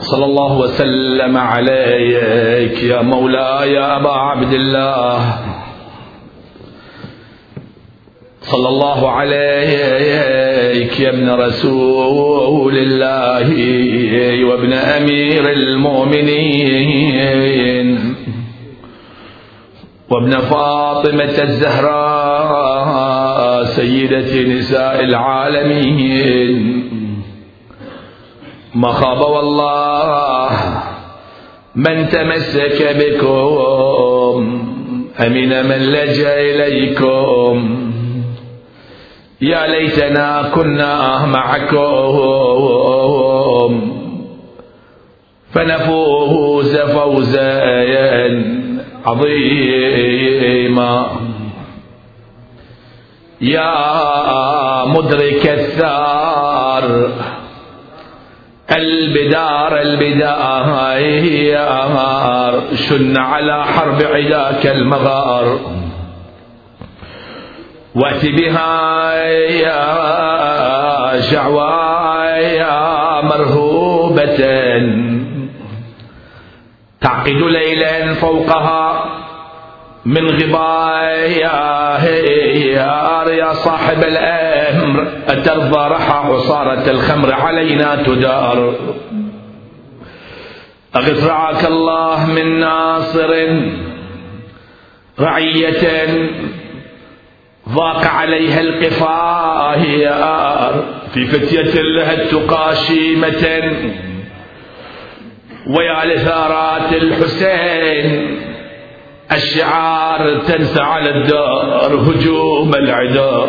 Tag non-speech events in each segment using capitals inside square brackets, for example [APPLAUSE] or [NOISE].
صلى الله وسلم عليك يا مولاي يا أبا عبد الله. صلى الله عليك يا ابن رسول الله وابن أمير المؤمنين وابن فاطمة الزهراء سيدة نساء العالمين. ما خاب والله من تمسك بكم أمن من لجأ إليكم. يا ليتنا كنا معكم فنفوز فوزا عظيما. يا مدرك الثار البدار البدار شن على حرب عداك المغار. وأت بها يا شعوى يا مرهوبة. تعقد ليلا فوقها من غبايا يا صاحب الأمر أترضى رحى عصارة الخمر علينا تدار. أغث رعاك الله من ناصر رعية ضاق عليها القفايار في فتية لها التقى شيمة ويا لثارات الحسين. الشعار تنسى على الدار هجوم العداء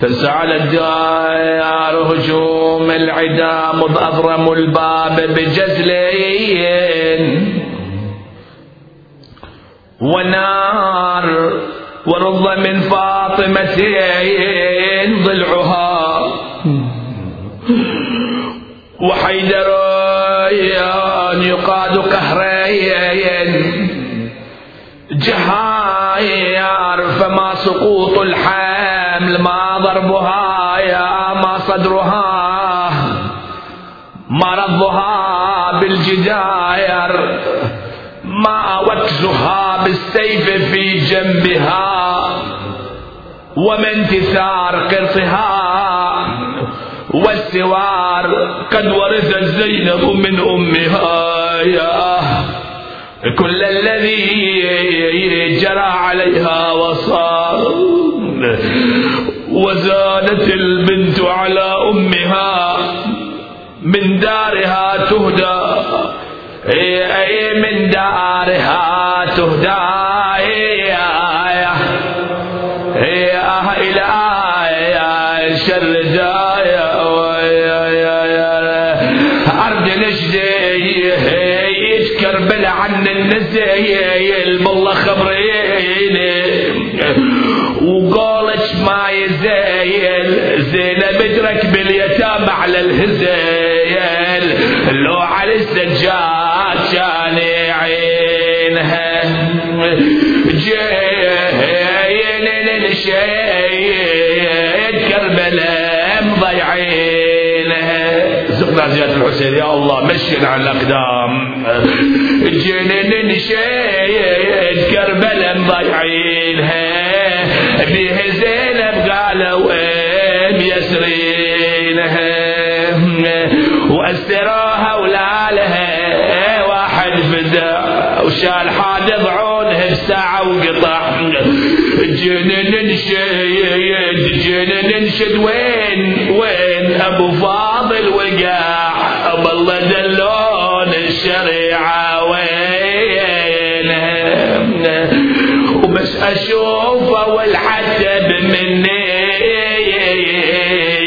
تنسى على الدار هجوم العدا مذ الباب بجزلين. ونار ورض من فاطمتين ضلعها. وحيدر يقاد قهرين. فما سقوط الحمل ما ضربها يا ما صدرها ما رضها بالجداير ما وكزها بالسيف في جنبها وما انتثار قرصها والسوار قد ورثت زينب من أمها يا كل الذي جرى عليها وصار وزادت البنت على أمها من دارها تهدى. أي من دارها تهدى. السجاد كان عينها جاين الشيد كربلاء مضيعينها زقنا زيادة الحسين يا الله مشينا على الأقدام. جنن شيد كربلاء مضيعينها بيه زينب قالوا يسرينها وأسروها ولالها واحد فدا وشال حادث عونها بساعة وقطع. جنن نشيد جنن نشد وين؟ وين؟ أبو فاضل وقع. بالله دلون الشريعة. وينها وبس أشوفه والحتب مني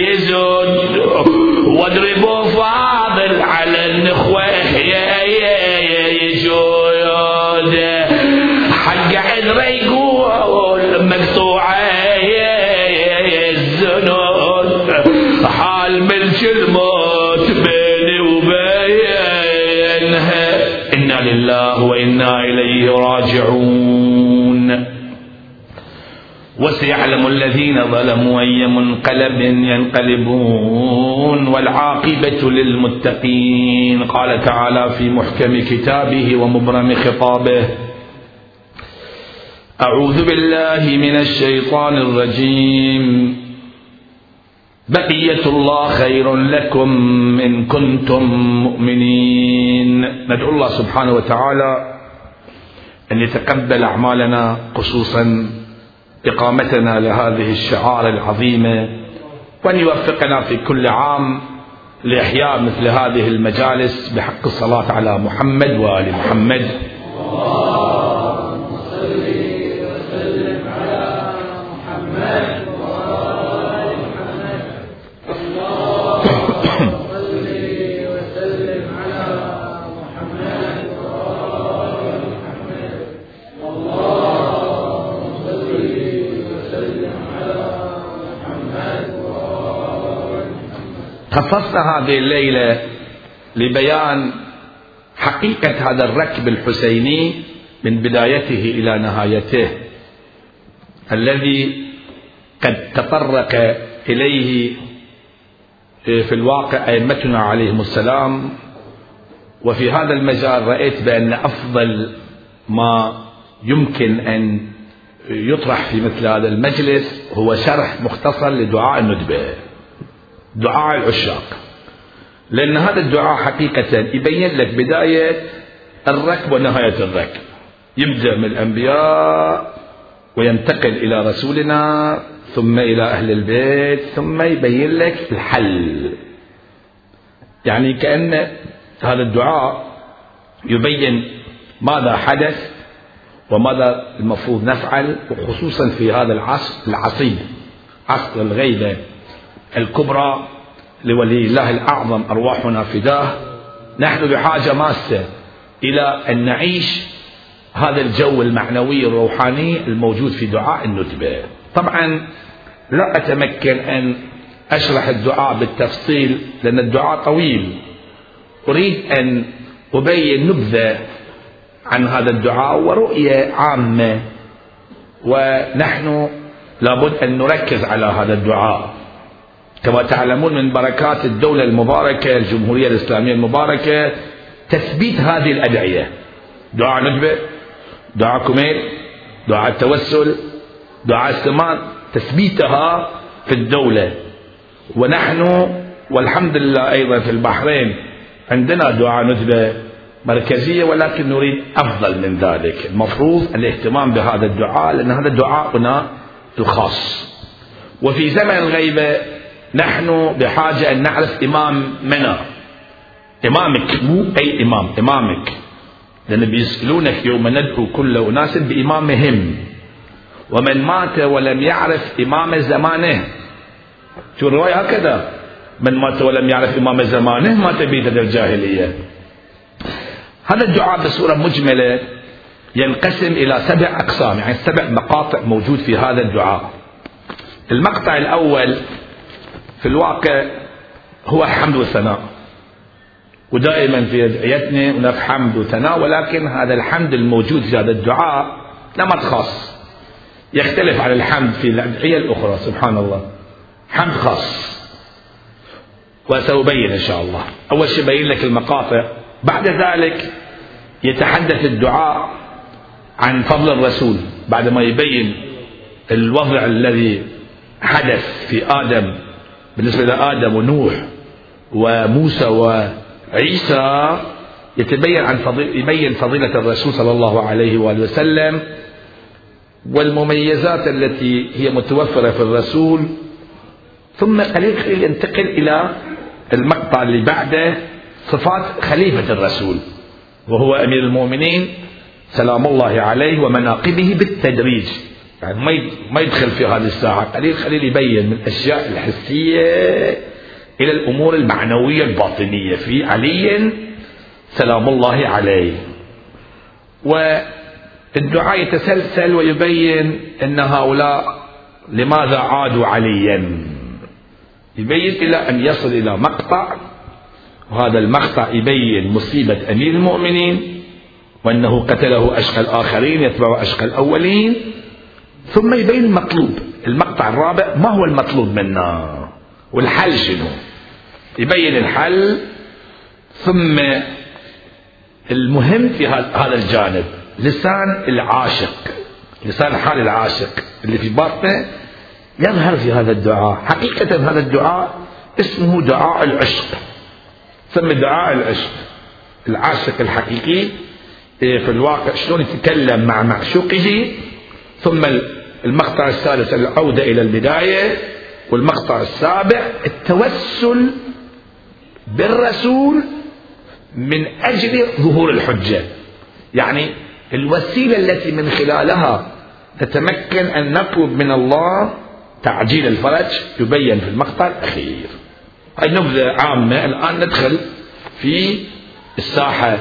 يزود. واضربوا فاضل على النخوة يجود حق عذرة يقول مقطوعة الزنود حال ملك الموت بيني وبينها. إنا لله وإنا إليه راجعون. وسيعلم الذين ظلموا أي منقلب ينقلبون والعاقبة للمتقين. قال تعالى في محكم كتابه ومبرم خطابه أعوذ بالله من الشيطان الرجيم. بقية الله خير لكم إن كنتم مؤمنين. ندعو الله سبحانه وتعالى أن يتقبل أعمالنا خصوصا إقامتنا لهذه الشعار العظيمة وأن يوفقنا في كل عام لإحياء مثل هذه المجالس بحق الصلاة على محمد وآل محمد. خصصنا هذه الليلة لبيان حقيقة هذا الركب الحسيني من بدايته إلى نهايته الذي قد تطرق إليه في الواقع أئمتنا عليهم السلام. وفي هذا المجال رأيت بأن أفضل ما يمكن أن يطرح في مثل هذا المجلس هو شرح مختصر لدعاء الندبة. دعاء العشاق. لأن هذا الدعاء حقيقة يبين لك بداية الركب ونهاية الركب. يبدأ من الأنبياء وينتقل إلى رسولنا ثم إلى أهل البيت ثم يبين لك الحل. يعني كأن هذا الدعاء يبين ماذا حدث وماذا المفروض نفعل وخصوصا في هذا العصر العصيب عصر الغيبة. الكبرى لولي الله الأعظم أرواحنا فداه. نحن بحاجة ماسة إلى أن نعيش هذا الجو المعنوي الروحاني الموجود في دعاء الندبة. طبعا لا أتمكن أن أشرح الدعاء بالتفصيل لأن الدعاء طويل. أريد أن أبين نبذة عن هذا الدعاء ورؤية عامة. ونحن لابد أن نركز على هذا الدعاء. كما تعلمون من بركات الدولة المباركة الجمهورية الإسلامية المباركة تثبيت هذه الأدعية. دعاء ندبة دعاء كميل دعاء التوسل دعاء استمان تثبيتها في الدولة. ونحن والحمد لله أيضا في البحرين عندنا دعاء ندبة مركزية ولكن نريد أفضل من ذلك. المفروض الاهتمام بهذا الدعاء لأن هذا دعاءنا الخاص. وفي زمن الغيبة نحن بحاجة أن نعرف إمام منا. إمامك مو أي إمام إمامك. لأن بيسألونك يوم ندعو كل أناس بإمامهم. ومن مات ولم يعرف إمام زمانه. شو الرواية هكذا؟ من مات ولم يعرف إمام زمانه مات بيدة الجاهلية هذا الدعاء بصورة مجملة ينقسم إلى سبع أقسام يعني سبع مقاطع موجود في هذا الدعاء. المقطع الأول في الواقع هو الحمد والثناء ودائما في ادعيتنا هناك حمد وثناء ولكن هذا الحمد الموجود في هذا الدعاء نمط خاص. يختلف عن الحمد في الأدعية الأخرى سبحان الله. حمد خاص. وسأبين إن شاء الله. أول شيء بين لك المقاطع. بعد ذلك يتحدث الدعاء عن فضل الرسول بعد ما يبين الوضع الذي حدث في آدم بالنسبة إلى آدم ونوح وموسى وعيسى يتبين عن فضيل يبين فضيلة الرسول صلى الله عليه وآله وسلم والمميزات التي هي متوفرة في الرسول. ثم قليل قليل ينتقل إلى المقطع اللي بعده صفات خليفة الرسول وهو أمير المؤمنين سلام الله عليه ومناقبه بالتدريج. يعني ما يدخل في هذه الساعة. قليل قليل يبين من الأشياء الحسية إلى الأمور المعنوية الباطنية. في علي سلام الله عليه. والدعاء يتسلسل ويبين أن هؤلاء لماذا عادوا عليا. يبين إلى أن يصل إلى مقطع وهذا المقطع يبين مصيبة أمير المؤمنين وأنه قتله أشقى الآخرين يتبع أشقى الأولين. ثم يبين المطلوب. المقطع الرابع ما هو المطلوب منا؟ والحل شنو؟ يبين الحل ثم المهم في هذا الجانب لسان العاشق. لسان حال العاشق اللي في باطنه يظهر في هذا الدعاء. حقيقة هذا الدعاء اسمه دعاء العشق. سمي دعاء العشق. العاشق الحقيقي إيه، في الواقع شلون يتكلم مع معشوقه ثم المقطع الثالث العودة إلى البداية والمقطع السابع التوسل بالرسول من أجل ظهور الحجة. يعني الوسيلة التي من خلالها نتمكن أن نطلب من الله تعجيل الفرج يبين في المقطع الأخير. هذه نبذة عامة الآن ندخل في الساحة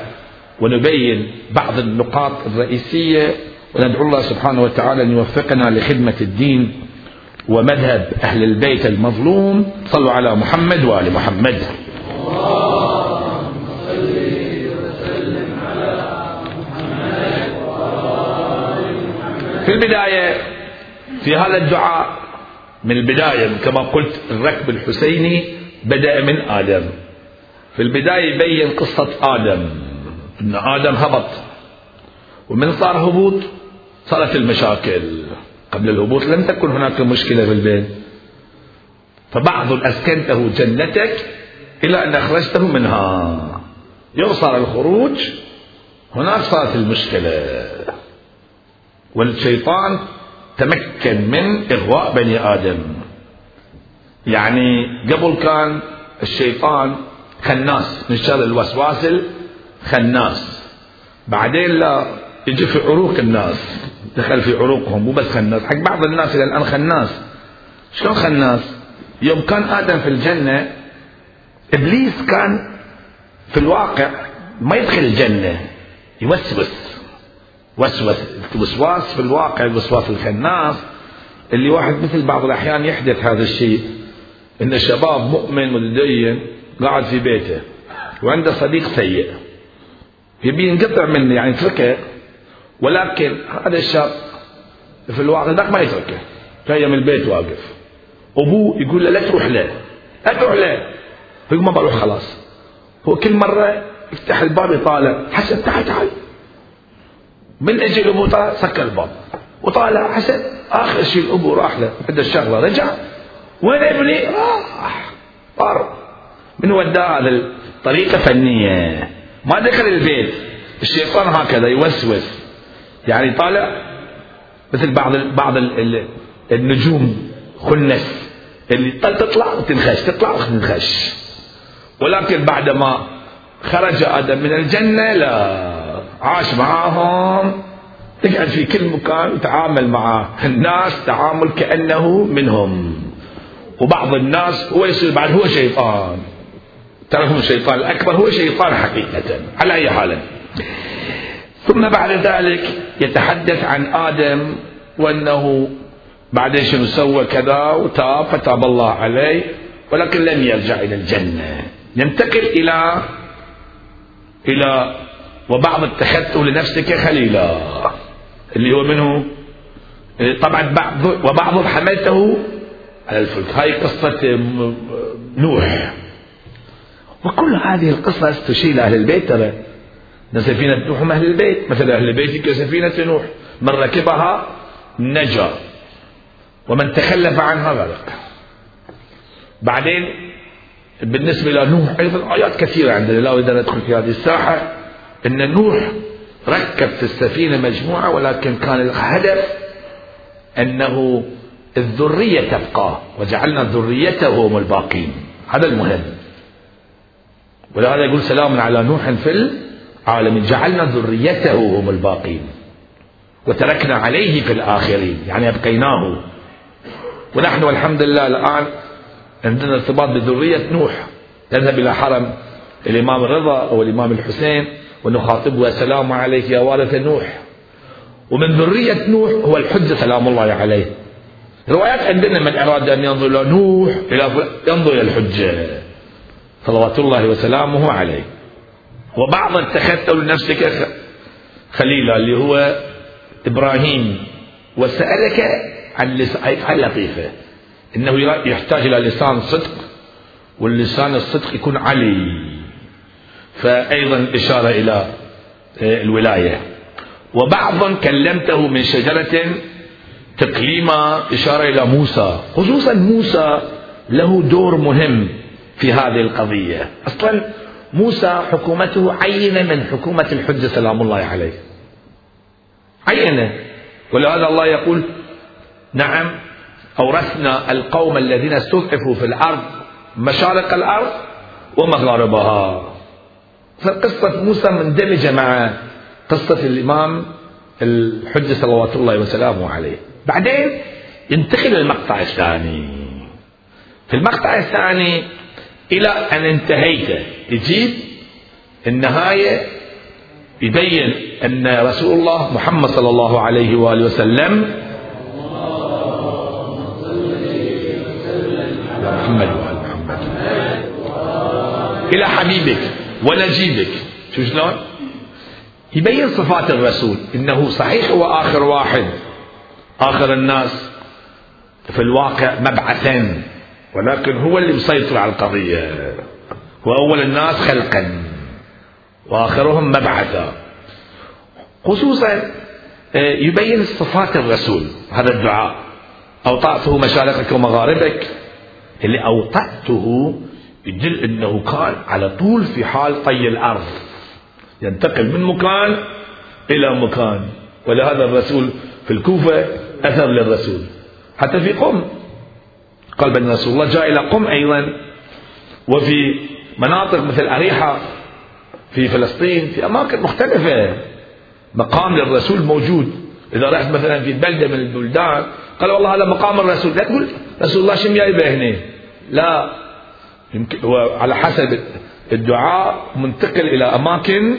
ونبين بعض النقاط الرئيسية وندعو الله سبحانه وتعالى أن يوفقنا لخدمة الدين ومذهب أهل البيت المظلوم. صلوا على محمد وآل محمد. في البداية في هذا الدعاء من البداية كما قلت الركب الحسيني بدأ من آدم. في البداية يبين قصة آدم. أن آدم هبط. ومن صار هبوط صارت المشاكل. قبل الهبوط لم تكن هناك مشكلة في البيت فبعض أسكنته جنتك إلى أن أخرجته منها. يوم صار الخروج هناك صارت المشكلة. والشيطان تمكن من إغواء بني آدم. يعني قبل كان الشيطان خناس من شر الوسواس خناس. بعدين لا يجي في عروق الناس دخل في عروقهم مو بس خناس حق بعض الناس إلى الان خناس. شلون خناس؟ يوم كان آدم في الجنة إبليس كان في الواقع ما يدخل الجنة يوسوس. وسوس الوسواس في الواقع الوسواس الخناس. اللي واحد مثل بعض الأحيان يحدث هذا الشيء إن شباب مؤمن متدين قاعد في بيته وعنده صديق سيء يبي ينقطع منه يعني يتركه ولكن هذا الشاب في الواقع ذاك ما يتركه. جاي من البيت واقف. أبوه يقول له لا تروح له لا تروح له. يقول ما بروح خلاص. هو كل مرة يفتح الباب يطالع. حسن تعال تعال. من اجى الابو طالع سكر الباب. وطالع حسن. آخر شيء الابو راح له. عنده الشغلة رجع. وين ابني؟ راح. طار. من وداه هذا طريقه فنيه ما دخل البيت. الشيطان هكذا يوسوس. يعني طالع مثل بعض ال بعض ال النجوم خنس اللي تطلع وتنخش تطلع وتنخش. ولكن بعدما خرج آدم من الجنة لا عاش معاهم تقعد في كل مكان يتعامل مع الناس تعامل كأنه منهم. وبعض الناس هو يصير بعد هو شيطان. ترى هو الشيطان الأكبر هو شيطان حقيقة على أي حال. ثم بعد ذلك يتحدث عن آدم وأنه بعدين شنو سوى كذا وتاب فتاب الله عليه ولكن لم يرجع إلى الجنة. ينتقل إلى إلى وبعض اتخذته لنفسك خليلا اللي هو منه طبعا بعض وبعض حملته على الفلك. هاي قصة نوح. وكل هذه القصص تشير أهل البيت ترى. سفينة نوح أهل البيت. مثل أهل البيت كسفينة نوح من ركبها نجا. ومن تخلف عنها غرق. بعدين بالنسبة إلى نوح أيضا آيات كثيرة عندنا. لا أريد أن أدخل في هذه الساحة. أن نوح ركب في السفينة مجموعة ولكن كان الهدف أنه الذرية تبقى. وجعلنا ذريته هم الباقين. هذا المهم. ولهذا يقول سلام على نوح في عالم جعلنا ذريته هم الباقين وتركنا عليه في الآخرين يعني أبقيناه. ونحن والحمد لله الآن عندنا ارتباط بذرية نوح. نذهب إلى حرم الإمام الرضا أو الإمام الحسين ونخاطبه السلام عليك يا وارث نوح. ومن ذرية نوح هو الحجة سلام الله عليه. روايات عندنا من أراد أن ينظر إلى نوح إلى ينظر إلى الحجة. صلوات الله وسلامه عليه. وبعضا اتخذته لنفسك خليلا اللي هو إبراهيم وسألك عن لسان لطيفة إنه يحتاج إلى لسان صدق واللسان الصدق يكون علي. فأيضا إشارة إلى آه، الولاية. وبعضا كلمته من شجرة تقليما إشارة إلى موسى خصوصا موسى له دور مهم في هذه القضية. أصلا موسى حكومته عينة من حكومة الحجة سلام الله عليه. عينة. ولهذا الله يقول نعم أورثنا القوم الذين استضعفوا في الأرض مشارق الأرض ومغاربها. فقصة موسى مندمجة مع قصة الإمام الحجة صلوات الله وسلامه عليه. بعدين ينتقل للمقطع الثاني. في المقطع الثاني إلى أن انتهيت. يجيب النهاية يبين أن رسول الله محمد صلى الله عليه وآله وسلم محمد محمد. إلى حبيبك ونجيبك. شو شلون؟ يبين صفات الرسول إنه صحيح هو اخر واحد. آخر الناس في الواقع مبعثا ولكن هو اللي مسيطر على القضية. هو أول الناس خلقا وآخرهم مبعثا. خصوصا آه، يبين صفات الرسول هذا الدعاء. أوطأته مشارقك ومغاربك. اللي أوطأته يدل إنه كان على طول في حال طي الأرض. ينتقل من مكان إلى مكان. ولهذا الرسول في الكوفة أثر للرسول. حتى في قم قال بأن رسول الله جاء إلى قم أيضا وفي مناطق مثل أريحة في فلسطين في أماكن مختلفة. مقام للرسول موجود. إذا رحت مثلا في بلدة من البلدان قال والله هذا مقام الرسول. لا تقول رسول الله شم جايبه هنا؟ لا. يمكن هو على حسب الدعاء منتقل إلى أماكن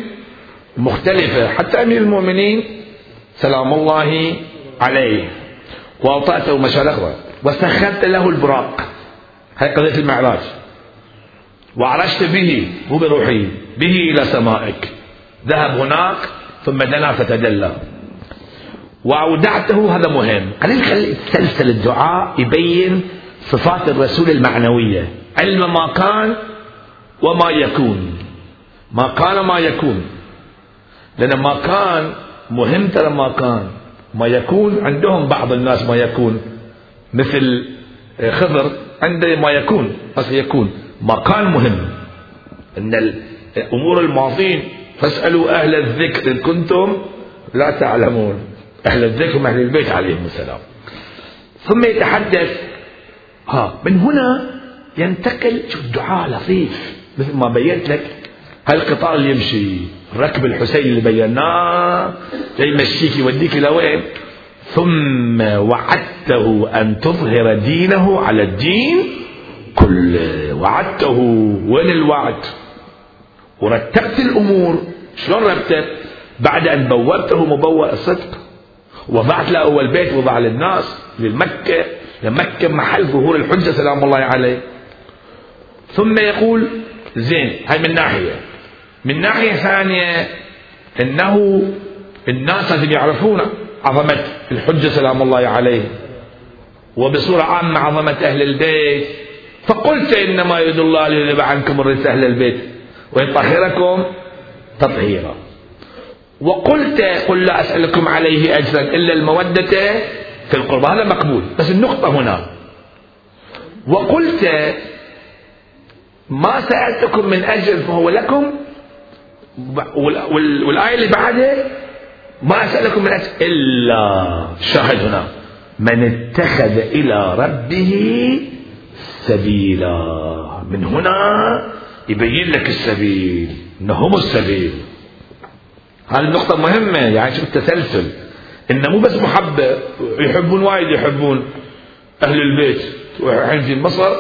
مختلفة. حتى أمير المؤمنين سلام الله عليه وأوطأته مشارقه وسخرت له البراق. هاي قضية المعراج. وعرجت به مو بروحي به إلى سمائك. ذهب هناك ثم دنا فتدلى وأودعته هذا مهم. خلينا نخلي سلسل الدعاء يبين صفات الرسول المعنوية. علم ما كان وما يكون. ما كان ما يكون. لأن ما كان مهم ترى ما كان. ما يكون عندهم بعض الناس ما يكون. مثل خضر عنده ما يكون بس يكون. كان مهم. إن الأمور الماضين فاسألوا أهل الذكر إن كنتم لا تعلمون. أهل الذكر هم أهل البيت عليهم السلام. ثم يتحدث. ها من هنا ينتقل شوف دعاء لطيف. مثل ما بينت لك هالقطار اللي يمشي الركب الحسين اللي بيناه يمشيك يوديك إلى وين؟ ثم وعدته أن تظهر دينه على الدين. كله وعدته وين الوعد ورتبت الأمور. شلون رتبت؟ بعد أن بوابته مبوأ الصدق. وضعت له أول بيت وضع للناس للمكة. لمكة محل ظهور الحجة سلام الله عليه. ثم يقول زين هاي من ناحية. من ناحية ثانية إنه الناس لازم يعرفون عظمة الحجة سلام الله عليه. وبصورة عامة عظمة أهل البيت. فقلت إنما يريد الله ليذهب عنكم الرجس أهل البيت. ويطهركم تطهيرا. وقلت قل لا أسألكم عليه أجرا إلا المودة في القربى هذا مقبول. بس النقطة هنا. وقلت ما سألتكم من أجل فهو لكم. والآية اللي بعدها ما أسألكم من أجل إلا شاهد هنا من اتخذ إلى ربه سبيلا. من هنا يبين لك السبيل. انهم السبيل. هذه النقطة مهمة. يعني شوف التسلسل إنه مو بس محبة يحبون وايد يحبون أهل البيت. وحين في مصر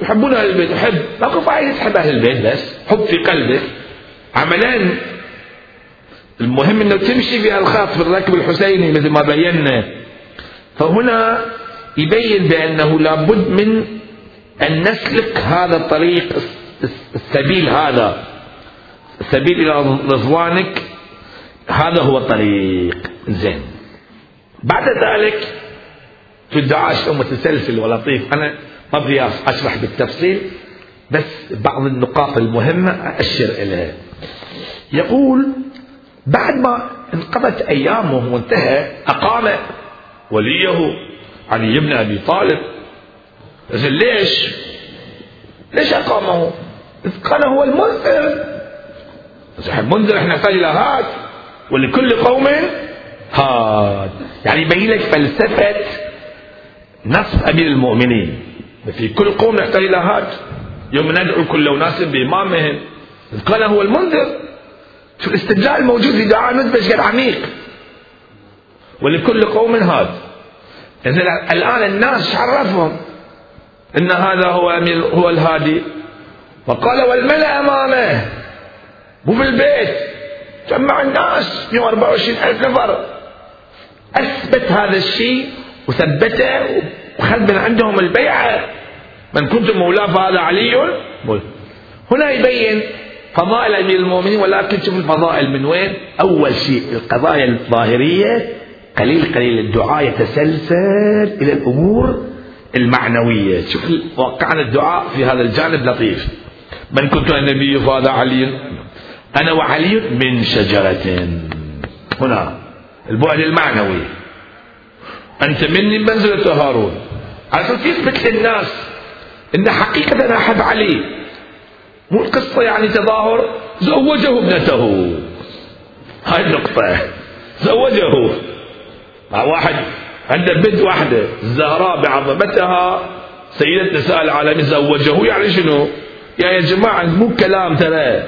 يحبون أهل البيت. يحب. ماكو فايدة تحب أهل البيت بس. حب في قلبك. عملان المهم إنه تمشي في الخط في الركب الحسيني مثل ما بينا. فهنا يبين بأنه لابد من أن نسلك هذا الطريق السبيل هذا. السبيل إلى رضوانك. هذا هو الطريق. زين. بعد ذلك في الدعاء متسلسل ولطيف. أنا ما بدي أشرح بالتفصيل بس بعض النقاط المهمة أشر إليها. يقول بعد ما انقضت أيامه وانتهى أقام وليه علي بن أبي طالب. زين ليش؟ ليش أقامه؟ قال هو المنذر. المنذر إحنا نحتاج إلى هاد ولكل قوم هاد. يعني يبين لك فلسفة نصب أمير المؤمنين. في كل قوم نحتاج إلى هاد. يوم ندعو كل أناس بإمامهم. قال هو المنذر. شو الاستدلال الموجود في دعاء ندبش قد عميق. ولكل قوم هاد. إذن الآن الناس عرفهم إن هذا هو أمير هو الهادي. وقال والملأ أمامه. مو بالبيت. جمع الناس 124 ألف نفر. أثبت هذا الشيء وثبته وخذ من عندهم البيعة. من كنت مولاه فهذا علي. هنا يبين فضائل أمير المؤمنين ولكن شوف الفضائل من وين؟ أول شيء القضايا الظاهرية قليل قليل الدعاء يتسلسل إلى الأمور المعنوية. شوف وقعنا الدعاء في هذا الجانب لطيف. من كنت النبي فهذا علي. أنا وعلي من شجرة. هنا البعد المعنوي. أنت مني منزلة هارون. عشان يثبت للناس أن حقيقة أنا أحب علي. مو القصة يعني تظاهر زوجه ابنته. هاي النقطة. زوجه. مع واحد عنده بنت واحدة الزهراء بعظمتها سيدة نساء العالمين زوجه. يعني شنو؟ يعني يا جماعة مو كلام ترى.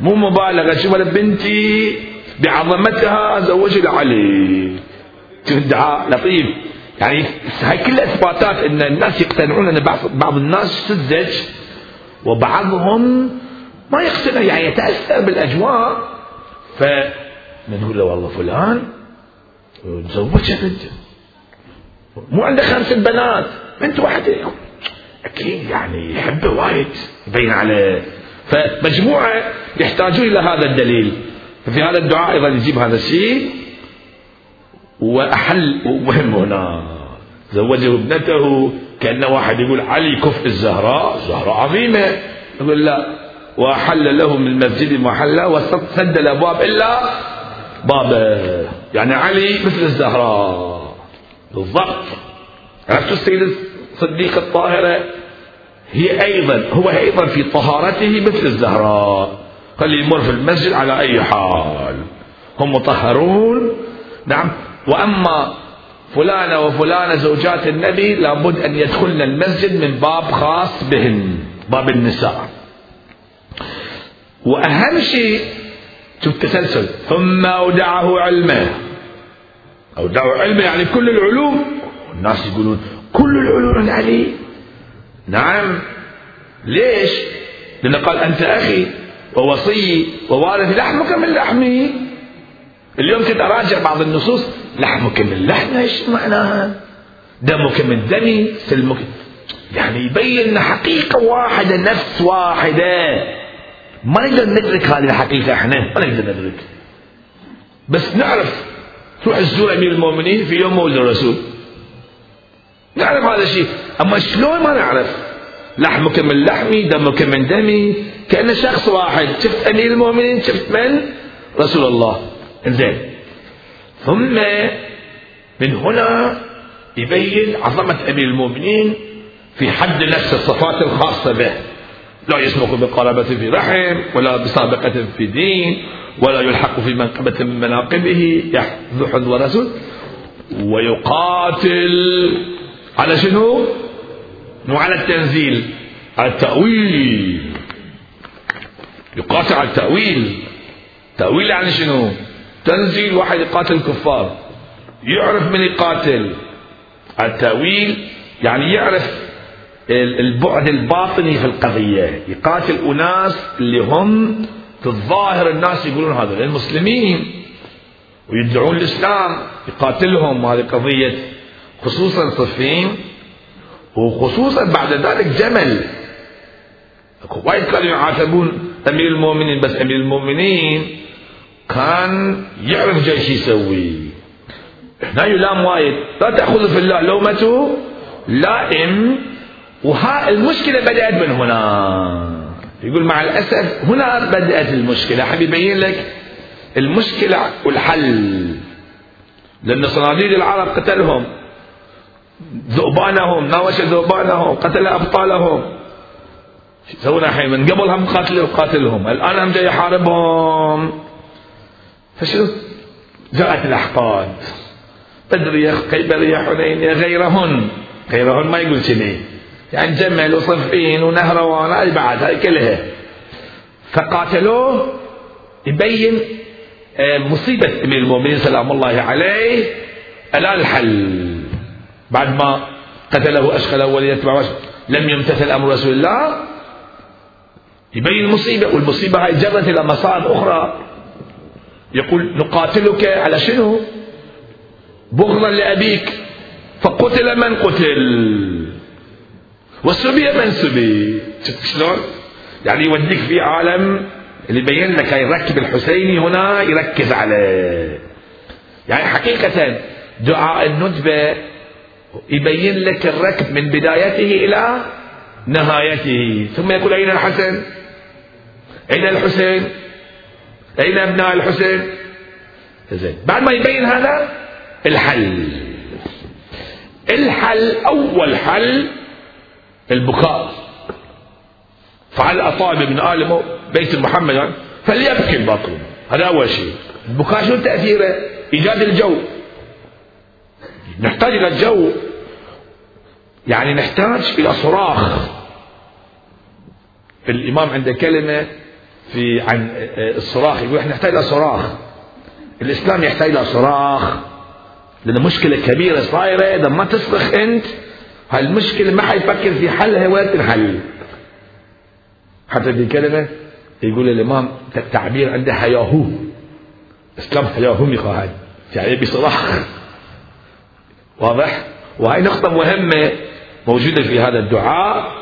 مو مبالغة. شوف بنتي بعظمتها زوج علي شوف الدعاء لطيف. يعني هاي كلها اثباتات إن الناس يقتنعون إن بعض بعض الناس سذج وبعضهم ما يقتنع يعني يتأثر بالأجواء. فنقول له والله فلان؟ تزوجها بنت مو عنده خمس بنات. بنت واحدة. أكيد يعني يحبه وايد. يبين عليه. فمجموعة يحتاجون إلى هذا الدليل. ففي هذا الدعاء أيضا يجيب هذا الشيء. وأحل مهم هنا. زوجه ابنته. كأن واحد يقول علي كف الزهراء الزهراء عظيمة. يقول لا وأحل له من المسجد محلة وسد الأبواب إلا بابه. يعني علي مثل الزهراء. بالضبط. عرفت السيد الصديق الطاهرة هي أيضا هو أيضا في طهارته مثل الزهراء. خلي يمر في المسجد على أي حال. هم مطهرون. نعم. وأما فلانة وفلانة زوجات النبي لابد أن يدخلن المسجد من باب خاص بهن باب النساء. وأهم شيء شوف تسلسل ثم أودعه علمه. أودعه علمه يعني كل العلوم. الناس يقولون كل العلوم علي. نعم. ليش؟ لأنه قال أنت أخي ووصي ووارث لحمك من لحمي. اليوم كنت أراجع بعض النصوص. لحمك من لحمي إيش معناها دمك من دمي سلمك. يعني يبين حقيقة واحدة نفس واحدة. ما نقدر ندرك هذه الحقيقة إحنا ما نقدر ندرك. بس نعرف تروح تزور أمير المؤمنين في يوم مولد الرسول. نعرف هذا الشيء. أما شلون ما نعرف؟ لحمك من لحمي دمك من دمي. كأنه شخص واحد. شفت أمير المؤمنين؟ شفت من؟ رسول الله. إنزين. ثم من هنا يبين عظمة أمير المؤمنين في حد نفس الصفات الخاصة به. لا يسبق بقرابة في رحم ولا بسابقة في دين ولا يلحق في منقبة من مناقبه يحذو حذو رسول ويقاتل على شنو؟ مو على التنزيل على التأويل. يقاتل على التأويل. تأويل يعني شنو؟ تنزيل واحد يقاتل الكفار. يعرف من يقاتل. التأويل يعني يعرف البعد الباطني في القضية. يقاتل أناس اللي هم في الظاهر الناس يقولون هذا المسلمين ويدعون الإسلام. يقاتلهم هذه قضية خصوصا صفين وخصوصا بعد ذلك جمل. وايد كانوا يعاتبون أمير المؤمنين بس أمير المؤمنين كان يعرف جيش يسوي. هنا يلام وايد. لا تأخذ في الله لومة لائم. وها المشكلة بدأت من هنا. يقول مع الأسف هنا بدأت المشكلة. حبي يبين لك المشكلة والحل. لأن صناديد العرب قتلهم. ذؤبانهم ناوش ذؤبانهم قتل أبطالهم. يسوون الحين؟ من قبل هم قاتل قاتلهم. الآن هم جاي يحاربهم. فشنو؟ جاءت الأحقاد. بدرية خيبرية حنينية غيرهن. غيرهن ما يقول كذي يعني جمل وصفين ونهروان هاي بعد هاي كلها. فقاتلوه يبين آه، مصيبة أمير المؤمنين سلام الله عليه. الآن الحل؟ بعد ما قتله أشخل ولي يتبع لم يمتثل أمر رسول الله. يبين المصيبة والمصيبة هاي جرت إلى مصائب أخرى. يقول نقاتلك على شنو؟ بغضا لأبيك. فقتل من قتل؟ وسبي من سبي. شلون؟ يعني يوديك في عالم اللي يبين لك يركب الحسيني هنا يركز عليه. يعني حقيقة دعاء الندبة يبين لك الركب من بدايته إلى نهايته. ثم يقول أين الحسن؟ أين الحسين؟ أين أبناء الحسين. زين. بعد ما يبين هذا الحل. الحل أول حل البكاء. فعل أطالب من آل بيت محمد. فليبكي الباطل هذا أول شيء. البكاء شو تأثيره؟ إيجاد الجو. نحتاج إلى الجو. يعني نحتاج إلى صراخ. الإمام عنده كلمة في عن الصراخ. يقول إحنا نحتاج إلى صراخ. الإسلام يحتاج إلى صراخ. لأن مشكلة كبيرة صايرة. إذا ما تصرخ أنت هالمشكلة ما حيفكر في حلها ولا تنحل حتى في كلمة يقول الإمام تعبير عنده حياهو. إسلام حياهو يخاهد يعني بصراحة واضح؟ وهي نقطة مهمة موجودة في هذا الدعاء.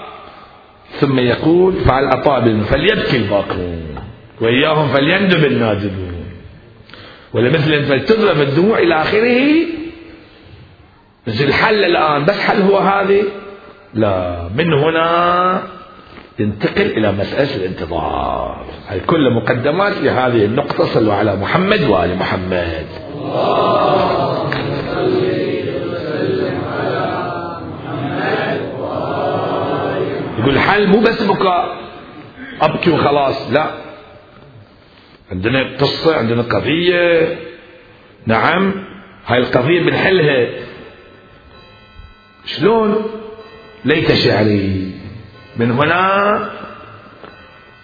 ثم يقول فعل أطاب فليبكي الباقون. وإياهم فليندب النادبون ولمثل فلتضرب الدموع إلى آخره. بس الحل الآن. بس حل هو هذه؟ لا. من هنا ينتقل إلى مسألة الانتظار. هذه كل مقدمات لهذه النقطة؟ صلوا على محمد وآل محمد. الحل مو بس بكاء. أبكي وخلاص لا. عندنا قصة عندنا قضية. نعم هاي القضية بنحلها. شلون؟ ليت شعري. من هنا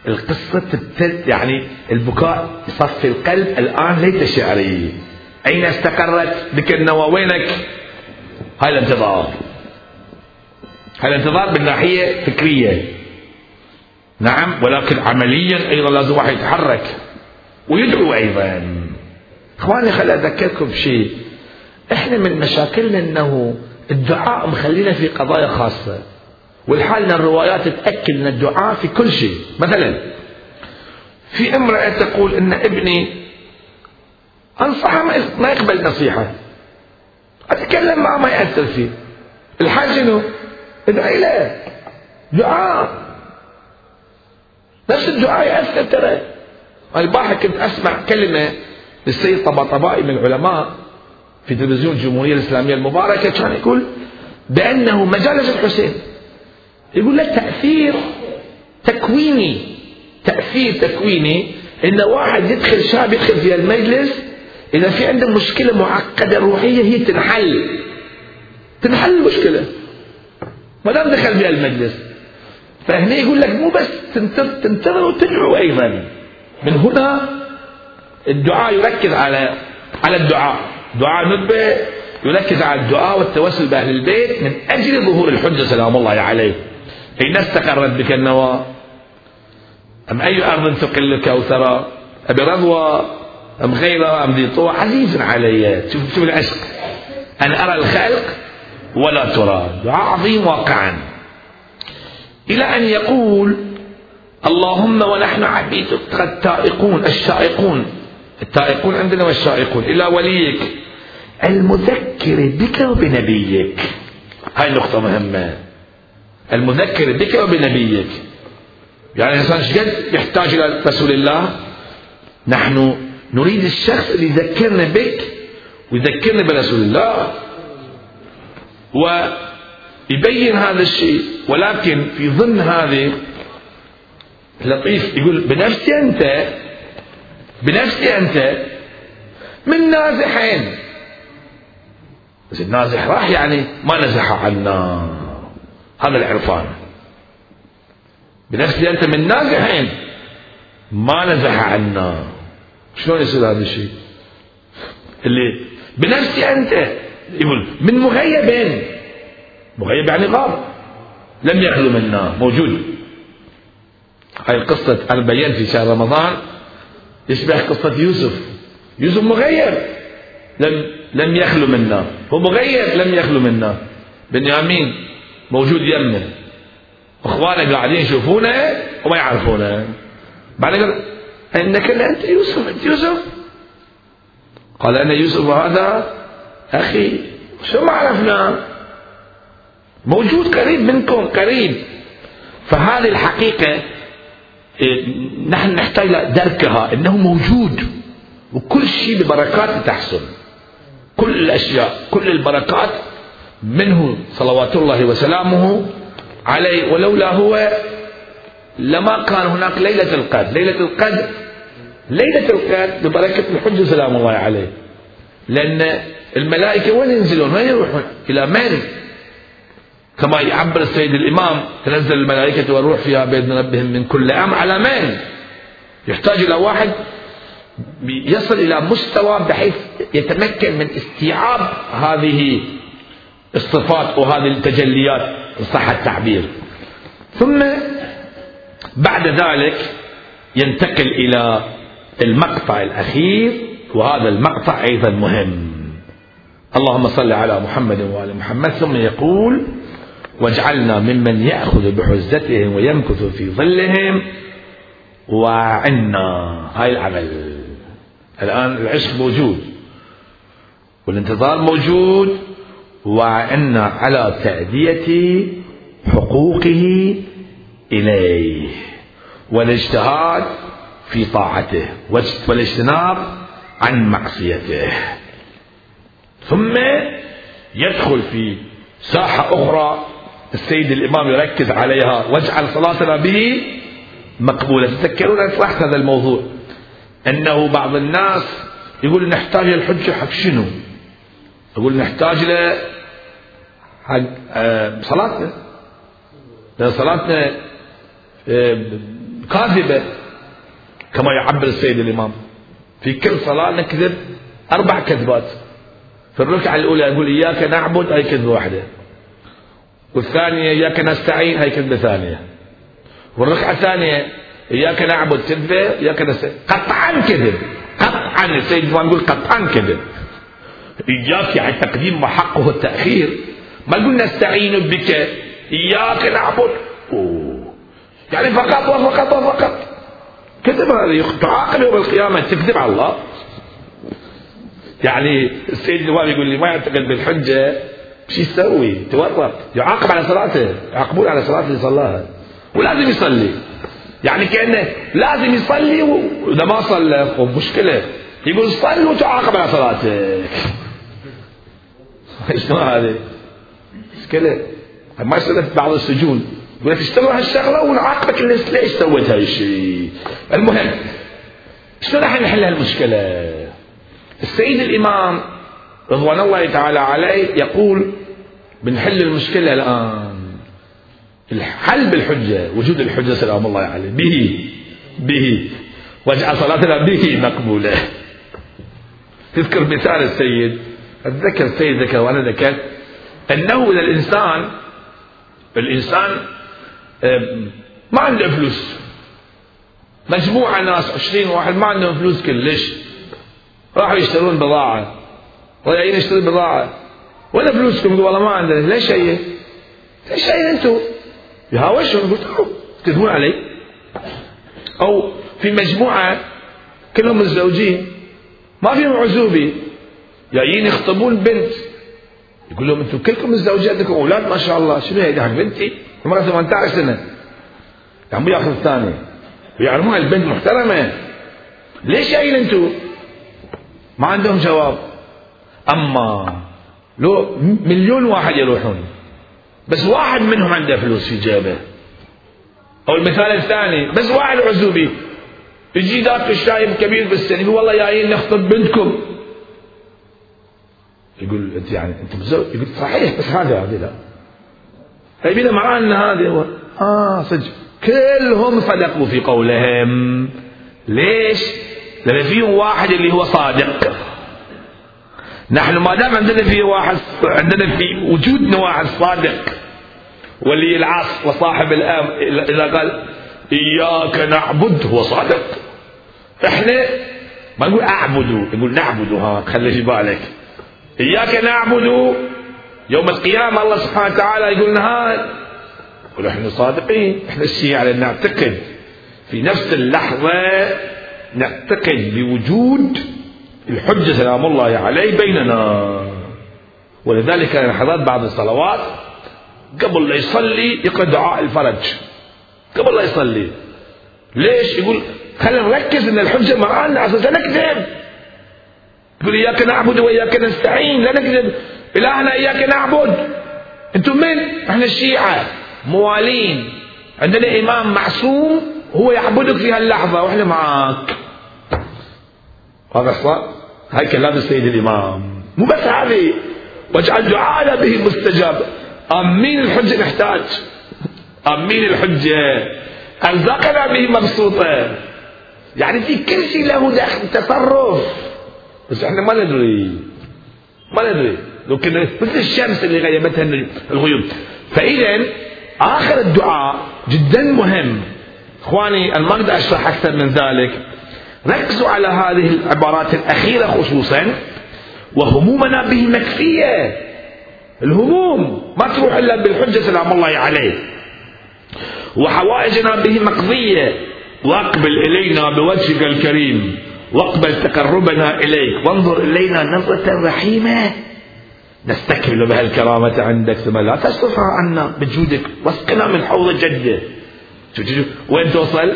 القصة تبتل يعني البكاء يصفي القلب. الآن ليت شعري. أين استقرت؟ بك النوى وينك؟ هاي الانتظار. الانتظار من ناحية فكرية. نعم ولكن عمليا أيضا لازم واحد يتحرك. ويدعو أيضا. إخواني خل أذكركم بشيء. إحنا من مشاكلنا أنه الدعاء مخلينا في قضايا خاصة. والحال إن الروايات تأكد أن الدعاء في كل شيء. مثلا في امرأة تقول أن ابني أنصحه ما يقبل نصيحة. أتكلم معه ما يأثر فيه. الحال شنو؟ ادعي له. دعاء. نفس الدعاء يأثر ترى. البارحة كنت أسمع كلمة للسيد طباطبائي من العلماء في تلفزيون الجمهورية الإسلامية المباركة كان يقول بأنه مجالس الحسين. يقول لك تأثير تكويني تأثير تكويني إن واحد يدخل شاب يدخل في المجلس إذا في عنده مشكلة معقدة روحية هي تنحل. تنحل المشكلة. ما دام دخل في المجلس فهنا يقول لك مو بس تنتظر وتدعو أيضا. من هنا الدعاء يركز على على الدعاء. دعاء ندبة يركز على الدعاء والتوسل بأهل البيت من أجل ظهور الحجة سلام الله عليه. أين استقرت بك النوى أم أي أرض تقل الكوثر أبي رضوى أم غيرها أم ذي طوى؟ عزيز علي. شوف شوف العشق. أنا أرى الخلق ولا دعاء عظيم واقعا. إلى أن يقول اللهم ونحن عبيدك التائقون الشائقون. التائقون عندنا والشائقون إلى وليك. المذكر بك وبنبيك. هاي النقطة مهمة. المذكر بك وبنبيك. يعني الإنسان شقد يحتاج إلى رسول الله؟ نحن نريد الشخص اللي يذكرنا بك ويذكرنا برسول الله. ويبين هذا الشيء ولكن في ضمن هذه لطيف يقول بنفسي أنت بنفسي أنت من نازحين. بس النازح راح يعني ما نزح عنا. هذا العرفان. بنفسي أنت من نازحين ما نزح عنا. شلون يصير هذا الشيء؟ اللي بنفسي أنت يقول من مغيبين مغيب يعني غاب لم يخلو منا. موجود. هاي أنا بينت في شهر رمضان. يشبه قصة يوسف. يوسف مغيب. لم لم يخلو منا. هو مغيب لم يخلو منا. بنيامين موجود يمنا. اخوانه قاعدين يشوفونه وما يعرفونه. بعدين قال إنك أنت يوسف أنت يوسف. قال أنا يوسف وهذا أخي شو ما عرفنا موجود قريب منكم قريب. فهذه الحقيقة إيه، نحن نحتاج دركها إنه موجود. وكل شيء ببركات تحصل. كل الأشياء كل البركات منه صلوات الله وسلامه عليه. ولولا هو لما كان هناك ليلة القدر. ليلة القدر ليلة القدر ببركة الحج سلام الله عليه. لأن الملائكة وين ينزلون؟ وين يروحون إلى من كما يعبر السيد الإمام تنزل الملائكة والروح فيها بإذن ربهم من كل أمر على من يحتاج إلى واحد يصل إلى مستوى بحيث يتمكن من استيعاب هذه الصفات وهذه التجليات إن صح التعبير. ثم بعد ذلك ينتقل إلى المقطع الأخير وهذا المقطع أيضا مهم. اللهم صل على محمد وآل محمد ثم يقول واجعلنا ممن يأخذ بحزتهم ويمكث في ظلهم. وعنا. هاي العمل. الآن العشق موجود والانتظار موجود. وعنا على تأدية حقوقه إليه. والاجتهاد في طاعته والاجتناب عن معصيته. ثم يدخل في ساحة أخرى السيد الإمام يركز عليها واجعل صلاتنا به مقبولة. تذكرون أنا طرحت هذا الموضوع أنه بعض الناس يقول نحتاج الحجة حق شنو؟ يقول نحتاج له حق آه، صلاتنا. لأن صلاتنا آه، كاذبة كما يعبر السيد الإمام. في كل صلاة نكذب أربع كذبات. في الركعة الأولى يقول إياك نعبد هي كذبة واحدة. والثانية إياك نستعين هي كذبة ثانية. والركعة الثانية إياك نعبد كذبة إياك نستعين قطعا كذب. قطعا السيد الإمام يقول قطعا كذب. إياك يعني تقديم ما حقه التأخير. ما يقول نستعين بك إياك نعبد. أوه. يعني فقط وفقط وفقط. كذب هذا تعاقب يوم القيامة تكذب على الله. يعني السيد الإمام يقول لي ما يعتقد بالحجة. شو يسوي؟ تورط يعاقب على صلاته. يعاقبون على صلاته اللي صلاها. ولازم يصلي. يعني كأنه لازم يصلي وإذا ما صلى مشكلة. يقول صل وتعاقب على صلاتك [LAUGHS] شنو هذه؟ مشكلة. ما يصير في بعض السجون. يقول لك اشتغل هالشغلة ونعاقبك ليش سويت هالشيء المهم شلون راح نحل هالمشكلة؟ السيد الإمام رضوان الله تعالى عليه يقول بنحل المشكلة الآن الحل بالحجة وجود الحجة سلام الله عليه به به واجعل صلاتنا به مقبولة. تذكر مثال السيد أتذكر السيد ذكر وأنا ذكرت أنه إذا الإنسان الإنسان ما عنده فلوس. مجموعة ناس عشرين واحد ما عندهم فلوس كلش. راحوا يشترون بضاعة. رايحين يشترون بضاعة. وين فلوسكم؟ يقول والله ما عندنا ليش هي؟ ليش هي أنتم؟ يهاوشهم. قلت تكذبون علي. أو في مجموعة كلهم متزوجين. ما فيهم عزوبي. جايين يخطبون بنت. يقول لهم أنتم كلكم متزوجين. عندكم أولاد ما شاء الله. شنو هي؟ حق بنتي؟ عمرها 18 سنة. يعني ياخذ الثاني ويعلمون البنت محترمة. ليش جايين أنتم؟ ما عندهم جواب. أما لو مليون واحد يروحون بس واحد منهم عنده فلوس في جيبه. أو المثال الثاني بس واحد عزوبي يجي ذاك الشايب كبير بالسن يقول والله جايين نخطب بنتكم. يقول أنت يعني أنت متزوج؟ يقول صحيح بس هذا هذه لا. معناه ان هذا هو آه صدق. كلهم صدقوا في قولهم. ليش؟ لأن فيهم واحد اللي هو صادق. نحن ما دام عندنا في واحد عندنا في وجودنا واحد صادق ولي العصر وصاحب الام إذا قال إياك نعبد هو صادق. إحنا ما نقول أعبدوا نقول نعبدوا ها خلي في بالك. إياك نعبد يوم القيامة الله سبحانه وتعالى يقول هاي ونحن صادقين إحنا الشيعة نعتقد في نفس اللحظة نعتقد بوجود الحجة سلام الله عليه بيننا. ولذلك لحظات بعد الصلوات قبل لا يصلي يقرأ دعاء الفرج. قبل لا يصلي. ليش؟ يقول خلينا نركز إن الحجة معانا أساسا نكذب. يقول إياك نعبد وإياك نستعين لا نكذب. إلهنا إياك نعبد. أنتم من؟ إحنا الشيعة. موالين. عندنا إمام معصوم هو يعبدك في هاللحظة وإحنا معاك. هذا صار هاي كلام السيد الإمام. مو بس هذه واجعل دعانا به مستجاب. آمين الحجة نحتاج. آمين الحجة ارزاقنا به مبسوطة يعني في كل شيء له دخل تصرف. بس إحنا ما ندري. ما ندري. لو كنا مثل الشمس اللي غيبتها الغيوم. فإذا آخر الدعاء جدا مهم. إخواني أنا ما أقدر أشرح أكثر من ذلك. ركزوا على هذه العبارات الأخيرة خصوصا وهمومنا به مكفيه الهموم ما تروح إلا بالحجة سلام الله عليه. وحوائجنا به مقضيه واقبل إلينا بوجهك الكريم. واقبل تقربنا إليك. وانظر إلينا نظرة رحيمة. نستكمل بها الكرامة عندك. ثم لا تصرف عنا بجودك واسقنا من حوض جدة. وين توصل؟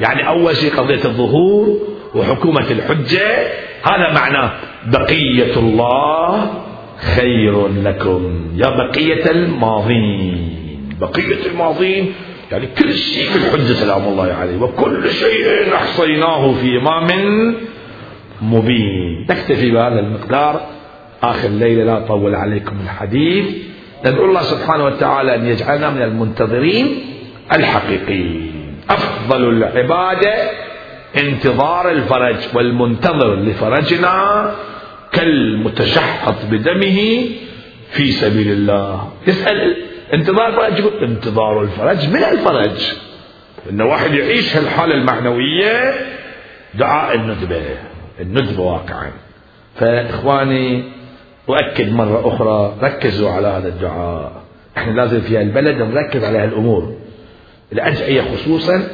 يعني أول شيء قضية الظهور وحكومة الحجة هذا معناه بقية الله خير لكم. يا بقية الماضين. بقية الماضين يعني كل شيء في الحجة سلام الله عليه. وكل شيء أحصيناه في إمام مبين. نكتفي بهذا المقدار. آخر الليلة لا أطول عليكم الحديث. ندعو الله سبحانه وتعالى أن يجعلنا من المنتظرين الحقيقيين. أفضل العبادة انتظار الفرج والمنتظر لفرجنا كالمتشحط بدمه في سبيل الله. يسأل انتظار الفرج يقول انتظار الفرج من الفرج. إن واحد يعيش هالحالة المعنوية دعاء الندبة الندبة واقعا. فإخواني أؤكد مرة أخرى ركزوا على هذا الدعاء. إحنا لازم في البلد نركز على هالأمور. الأدعية خصوصا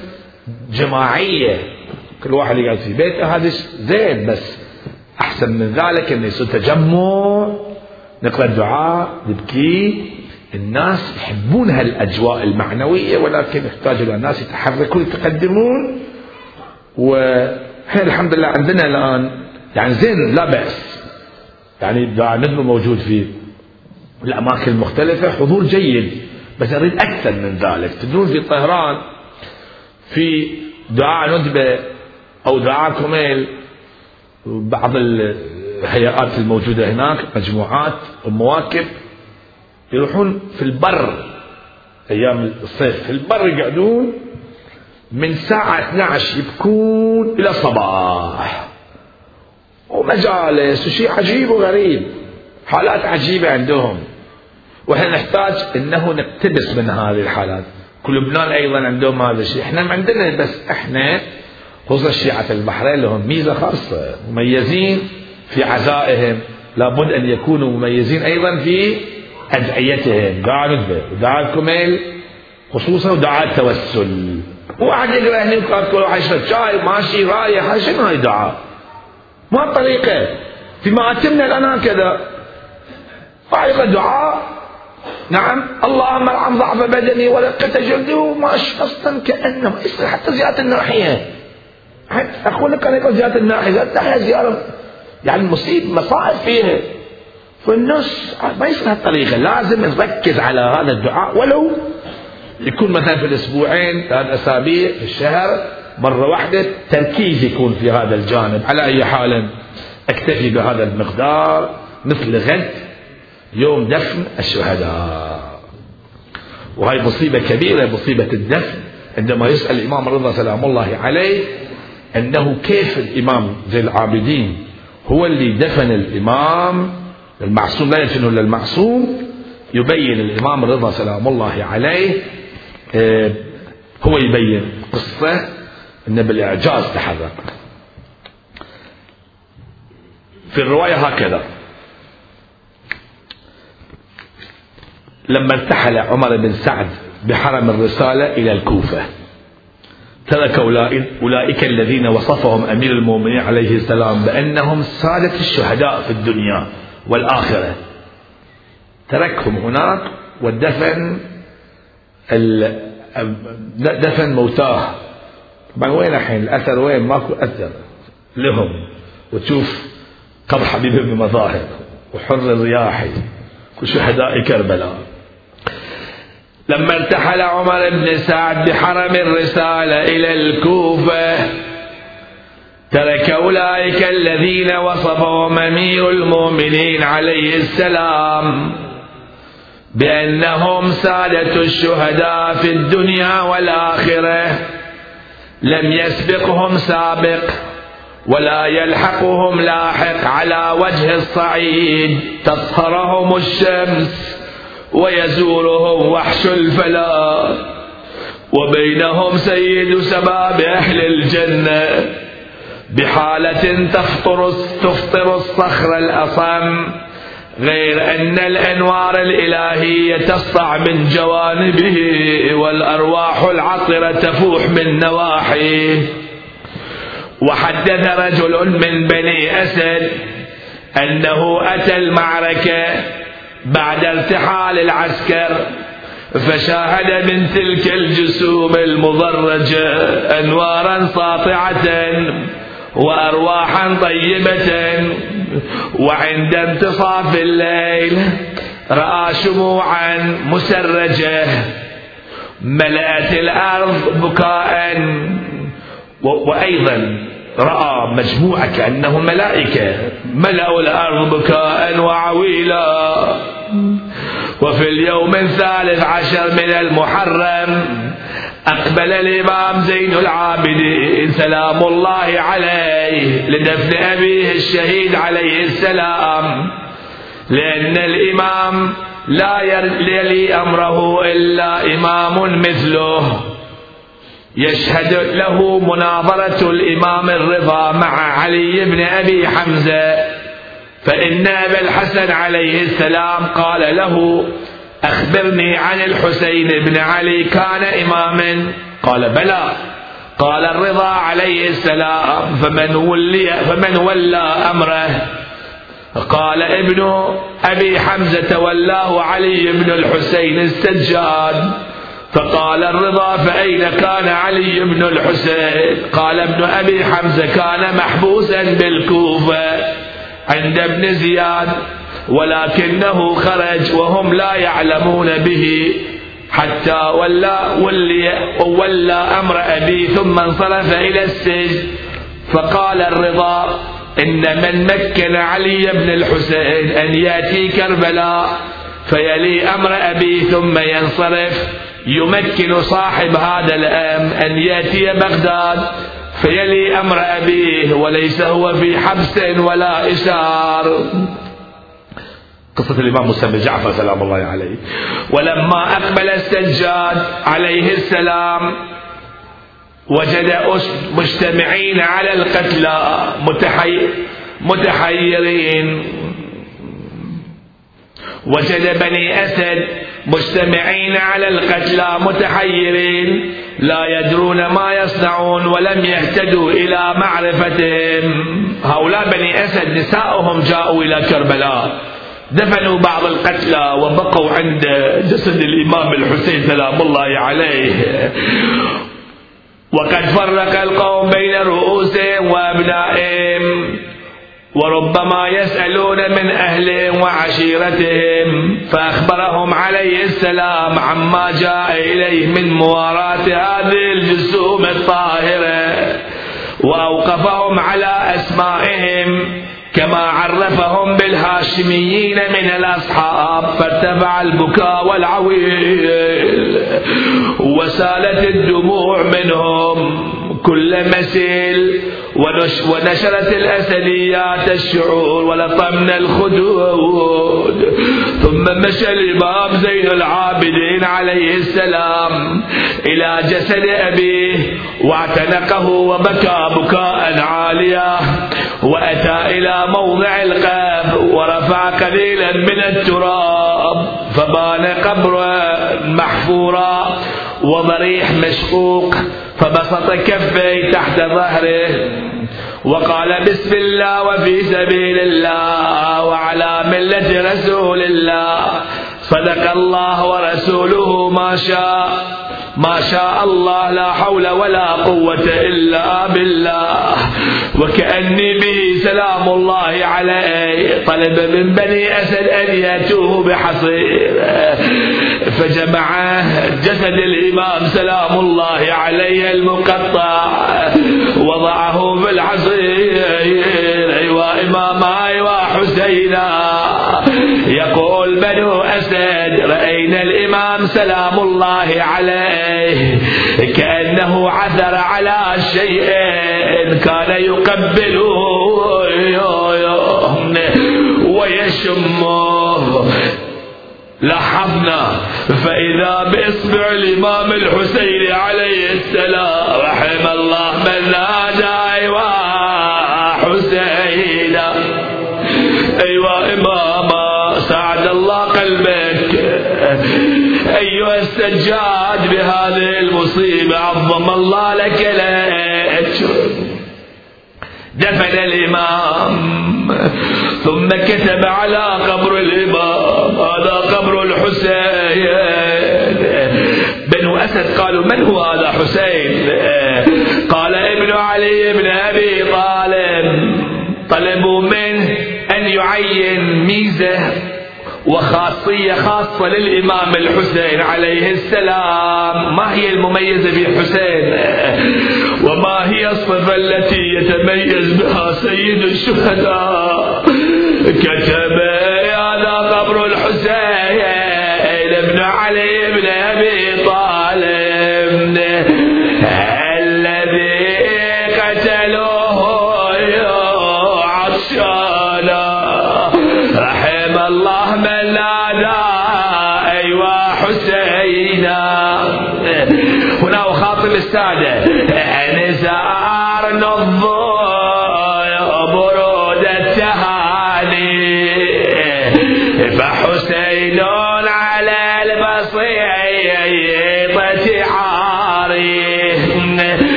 جماعية. كل واحد يقعد في بيته هذا زين بس. أحسن من ذلك أن يصير تجمع نقرأ الدعاء نبكي. الناس يحبون هالأجواء المعنوية ولكن يحتاج إلى ناس يتحركون يتقدمون. وإحنا الحمد لله عندنا الآن يعني زين لا بأس. يعني دعاء ندم موجود في الأماكن المختلفة حضور جيد. بس أريد أكثر من ذلك. تدرون في طهران في دعاء ندبة أو دعاء كميل بعض الهيئات الموجودة هناك مجموعات ومواكب يروحون في البر أيام الصيف. في البر يقعدون من ساعة 12 يبكون إلى الصباح. ومجالس وشيء عجيب وغريب حالات عجيبة عندهم. وإحنا نحتاج إنه نقتبس من هذه الحالات. كل لبنان أيضا عندهم هذا الشيء. إحنا ما عندنا بس إحنا خصوصا شيعة البحرين لهم ميزة خاصة. مميزين في عزائهم. لابد أن يكونوا مميزين أيضا في أدعيتهم. دعاء ندبة ودعاء الكميل خصوصا ودعاء التوسل. واحد يقرأ هني كل واحد يشرب شاي ماشي رايح. شنو هاي دعاء ما الطريقة في مآتمنا الآن هكذا. وعلق دعاء. نعم. اللهم ارحم ضعف بدني ولقة جلدي أصلا كأنه يصير حتى زيارة الناحية. أخونا كان يقول زيارة الناحية. الناحية زيارة. يعني مصيب مصائب فيها. فالناس ما يصير هالطريقة. لازم نركز على هذا الدعاء. ولو يكون مثلا في الأسبوعين ثلاث أسابيع في الشهر مرة واحدة تركيز يكون في هذا الجانب. على أي حال أكتفي بهذا المقدار مثل غد. يوم دفن الشهداء. وهي مصيبة كبيرة مصيبة الدفن. عندما يسأل الإمام الرضا سلام الله عليه أنه كيف الإمام زين العابدين هو اللي دفن الإمام؟ المعصوم لا يدفن إلا المعصوم. يبين الإمام الرضا سلام الله عليه آه، هو يبين قصة أنه بالإعجاز تحرك. في الرواية هكذا. لما ارتحل عمر بن سعد بحرم الرسالة إلى الكوفة. ترك أولئك الذين وصفهم أمير المؤمنين عليه السلام بأنهم سادة الشهداء في الدنيا والآخرة. تركهم هناك ودفن دفن موتاه. طبعا وين الحين؟ الأثر وين؟ ماكو أثر لهم. وتشوف قبر حبيب بن مظاهر وحر الرياحي وشهداء كربلاء. لما ارتحل عمر بن سعد بحرم الرسالة إلى الكوفة ترك أولئك الذين وصفهم أمير المؤمنين عليه السلام بأنهم سادة الشهداء في الدنيا والآخرة. لم يسبقهم سابق ولا يلحقهم لاحق على وجه الصعيد. تصهرهم الشمس. ويزورهم وحش الفلاة وبينهم سيد سباب أهل الجنة. بحالة تفطر تفطر الصخر الأصم. غير أن الأنوار الإلهية تسطع من جوانبه والأرواح العطرة تفوح من نواحيه. وحدث رجل من بني أسد أنه أتى المعركة بعد ارتحال العسكر فشاهد من تلك الجسوم المضرجة أنوارا ساطعة وأرواحا طيبة. وعند انتصاف الليل رأى شموعا مسرجة ملأت الأرض بكاء وأيضا رأى مجموعة كأنهم ملائكة. ملأوا الأرض بكاء وعويلا. وفي اليوم الثالث عشر من المحرم أقبل الإمام زين العابدين سلام الله عليه لدفن أبيه الشهيد عليه السلام. لأن الإمام لا يلي أمره إلا إمام مثله. يشهد له مناظرة الإمام الرضا مع علي بن أبي حمزة. فإن أبا الحسن عليه السلام قال له أخبرني عن الحسين بن علي كان إماما. قال بلى. قال الرضا عليه السلام فمن ولي فمن ولى أمره. قال ابن أبي حمزة ولاه علي بن الحسين السجاد. فقال الرضا فأين كان علي بن الحسين؟ قال ابن أبي حمزة كان محبوسا بالكوفة عند ابن زياد ولكنه خرج وهم لا يعلمون به حتى ولى ولي ولى أمر أبي ثم انصرف إلى السجن. فقال الرضا إن من مكن علي بن الحسين أن يأتي كربلاء فيلي أمر أبي ثم ينصرف. يمكن صاحب هذا الأم أن يأتي بغداد فيلي أمر أبيه وليس هو في حبس ولا إشار. قصة الإمام بن جعفر سلام الله عليه. ولما أقبل السجاد عليه السلام وجد مجتمعين على القتلى متحي متحيرين. وجد بني أسد مجتمعين على القتلى متحيرين لا يدرون ما يصنعون ولم يهتدوا إلى معرفتهم. هؤلاء بني أسد نساؤهم جاءوا إلى كربلاء. دفنوا بعض القتلى وبقوا عند جسد الإمام الحسين سلام الله عليه. وقد فرق القوم بين رؤوسهم وأبنائهم. وربما يسألون من أهلهم وعشيرتهم فأخبرهم عليه السلام عما جاء إليه من مواراة هذه الجسوم الطاهرة. وأوقفهم على أسمائهم كما عرفهم بالهاشميين من الأصحاب فارتفع البكاء والعويل. وسالت الدموع منهم كل مسيل ونشرت الأسديات الشعور ولطمنا الخدود. ثم مشى الإمام زين العابدين عليه السلام إلى جسد أبيه واعتنقه وبكى بكاء عاليا وأتى إلى موضع القبر ورفع قليلا من التراب فبان قبره محفورا وضريح مشقوق فبسط كفيه تحت ظهره. وقال بسم الله وفي سبيل الله وعلى ملة رسول الله. صدق الله ورسوله ما شاء. ما شاء الله لا حول ولا قوة إلا بالله. وكأني به سلام الله عليه. طلب من بني أسد أن يأتوه بحصير. فجمع جسد الإمام سلام الله عليه المقطع. وضعه في الحصير. أيوا إمام أيوا حسينا يقول رأينا الإمام سلام الله عليه كأنه عثر على شيء كان يقبله ويشمه. لاحظنا فإذا بإصبع الإمام الحسين عليه السلام رحم الله من نادى أيوا حسين أيوا إماما سعد الله قلبك أيها السجاد بهذه المصيبة عظم الله لك الأجر دفن الإمام ثم كتب على قبر الإمام هذا قبر الحسين. بنو أسد قالوا من هو هذا حسين؟ قال ابن علي بن أبي طالب. طلبوا منه أن يعين ميزة. وخاصية خاصة للإمام الحسين عليه السلام. ما هي المميزة في الحسين [LAUGHS] وما هي الصفة التي يتميز بها سيد الشهداء؟ كتب هذا قبر الحسين ابن علي بن أبي حسينا هنا وخاطب السادة. نزار الضوء